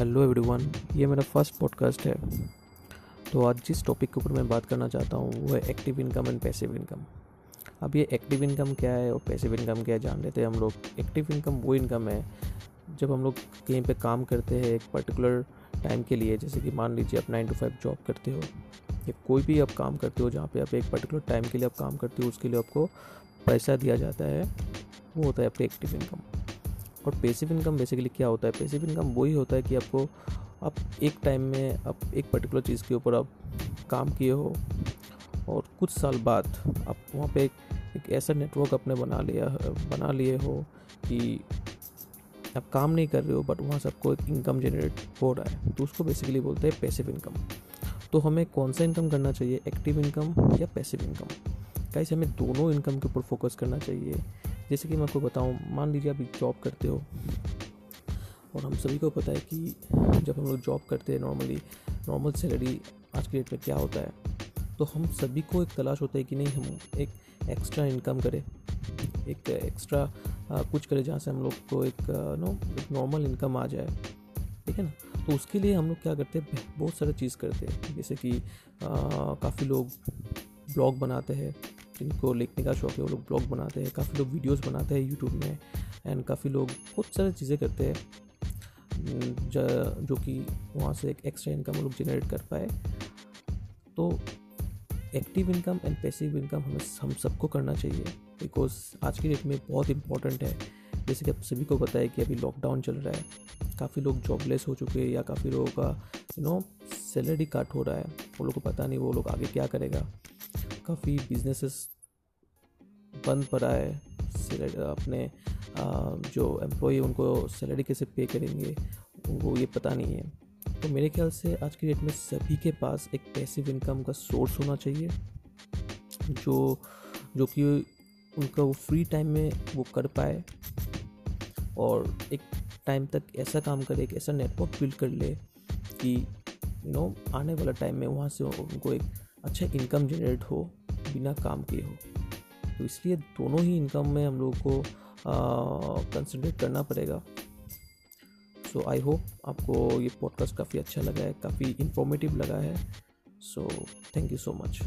Hello everyone ये मेरा first podcast है। तो आज जिस टॉपिक के ऊपर मैं बात करना चाहता हूँ, वो है active income and passive income अब ये एक्टिव इनकम क्या है और पैसिव इनकम क्या है, जान लेते हैं हम लोग। एक्टिव इनकम वो इनकम है, जब हम लोग कहीं पे काम करते हैं एक पर्टिकुलर टाइम के लिए, जैसे कि मान लीजिए आप नाइन टू फाइव जॉब करते हो, या कोई भी आप काम करते हो जहाँ पे आप एक पर्टिकुलर टाइम के लिए आप काम करते हो, उसके लिए आपको पैसा दिया जाता है, वो होता है आपकी एक्टिव इनकम और पेसिव इनकम बेसिकली क्या होता है? पेसिव इनकम वही होता है कि आपको आप एक टाइम में आप एक पर्टिकुलर चीज़ के ऊपर आप काम किए हो और कुछ साल बाद आप वहाँ पे एक, एक ऐसा नेटवर्क अपने बना लिया बना लिए हो कि आप काम नहीं कर रहे हो बट वहाँ से आपको एक इनकम जनरेट हो रहा है। तो उसको बेसिकली बोलते हैं पैसिव इनकम तो हमें कौन सा इनकम करना चाहिए? एक्टिव इनकम या पैसिव इनकम कैसे हमें दोनों इनकम के ऊपर फोकस करना चाहिए। जैसे कि मैं आपको बताऊँ, मान लीजिए अभी जॉब करते हो और हम सभी को पता है कि जब हम लोग जॉब करते हैं नॉर्मली नॉर्मल सैलरी आज के डेट में क्या होता है? तो हम सभी को एक तलाश होता है कि नहीं, हम एक एक्स्ट्रा इनकम करें, एक एक्स्ट्रा कुछ करें जहाँ से हम लोग को एक नो एक नॉर्मल इनकम आ जाए, ठीक है ना? तो उसके लिए हम लोग क्या करते हैं, बहुत सारे चीज़ करते हैं। जैसे कि काफ़ी लोग ब्लॉग बनाते हैं जिनको लिखने का शौक है, वो लोग ब्लॉग बनाते हैं, काफ़ी लोग वीडियोस बनाते हैं यूट्यूब में एंड काफ़ी लोग बहुत सारी चीज़ें करते हैं, जो कि वहाँ से एक एक्स्ट्रा इनकम लोग जनरेट कर पाए। तो active income and passive income हमें, हम सबको करना चाहिए बिकॉज़ आज की डेट में बहुत इंपॉर्टेंट है। जैसे कि आप सभी को पता है कि अभी लॉकडाउन चल रहा है, काफ़ी लोग जॉबलेस हो चुके हैं या काफ़ी लोगों का यू नो सैलरी कट हो रहा है, वो लोग को पता नहीं वो लोग आगे क्या करेगा। काफ़ी बिजनेसेस बंद पड़ा है। अपने जो एम्प्लॉय उनको सैलरी कैसे पे करेंगे उनको ये पता नहीं है। तो मेरे ख्याल से आज की डेट में सभी के पास एक पैसिव इनकम का सोर्स होना चाहिए, जो जो कि उनका वो फ्री टाइम में वो कर पाए और एक टाइम तक ऐसा काम करे, एक ऐसा नेटवर्क बिल्ड कर ले कि यू नो आने वाला टाइम में वहाँ से उनको एक अच्छा इनकम जनरेट हो। बिना काम किए हो। तो इसलिए दोनों ही इनकम में हम लोग को कंसनट्रेट करना पड़ेगा। सो आई होप आपको ये पॉडकास्ट काफ़ी अच्छा लगा है, काफ़ी इन्फॉर्मेटिव लगा है। So thank you so much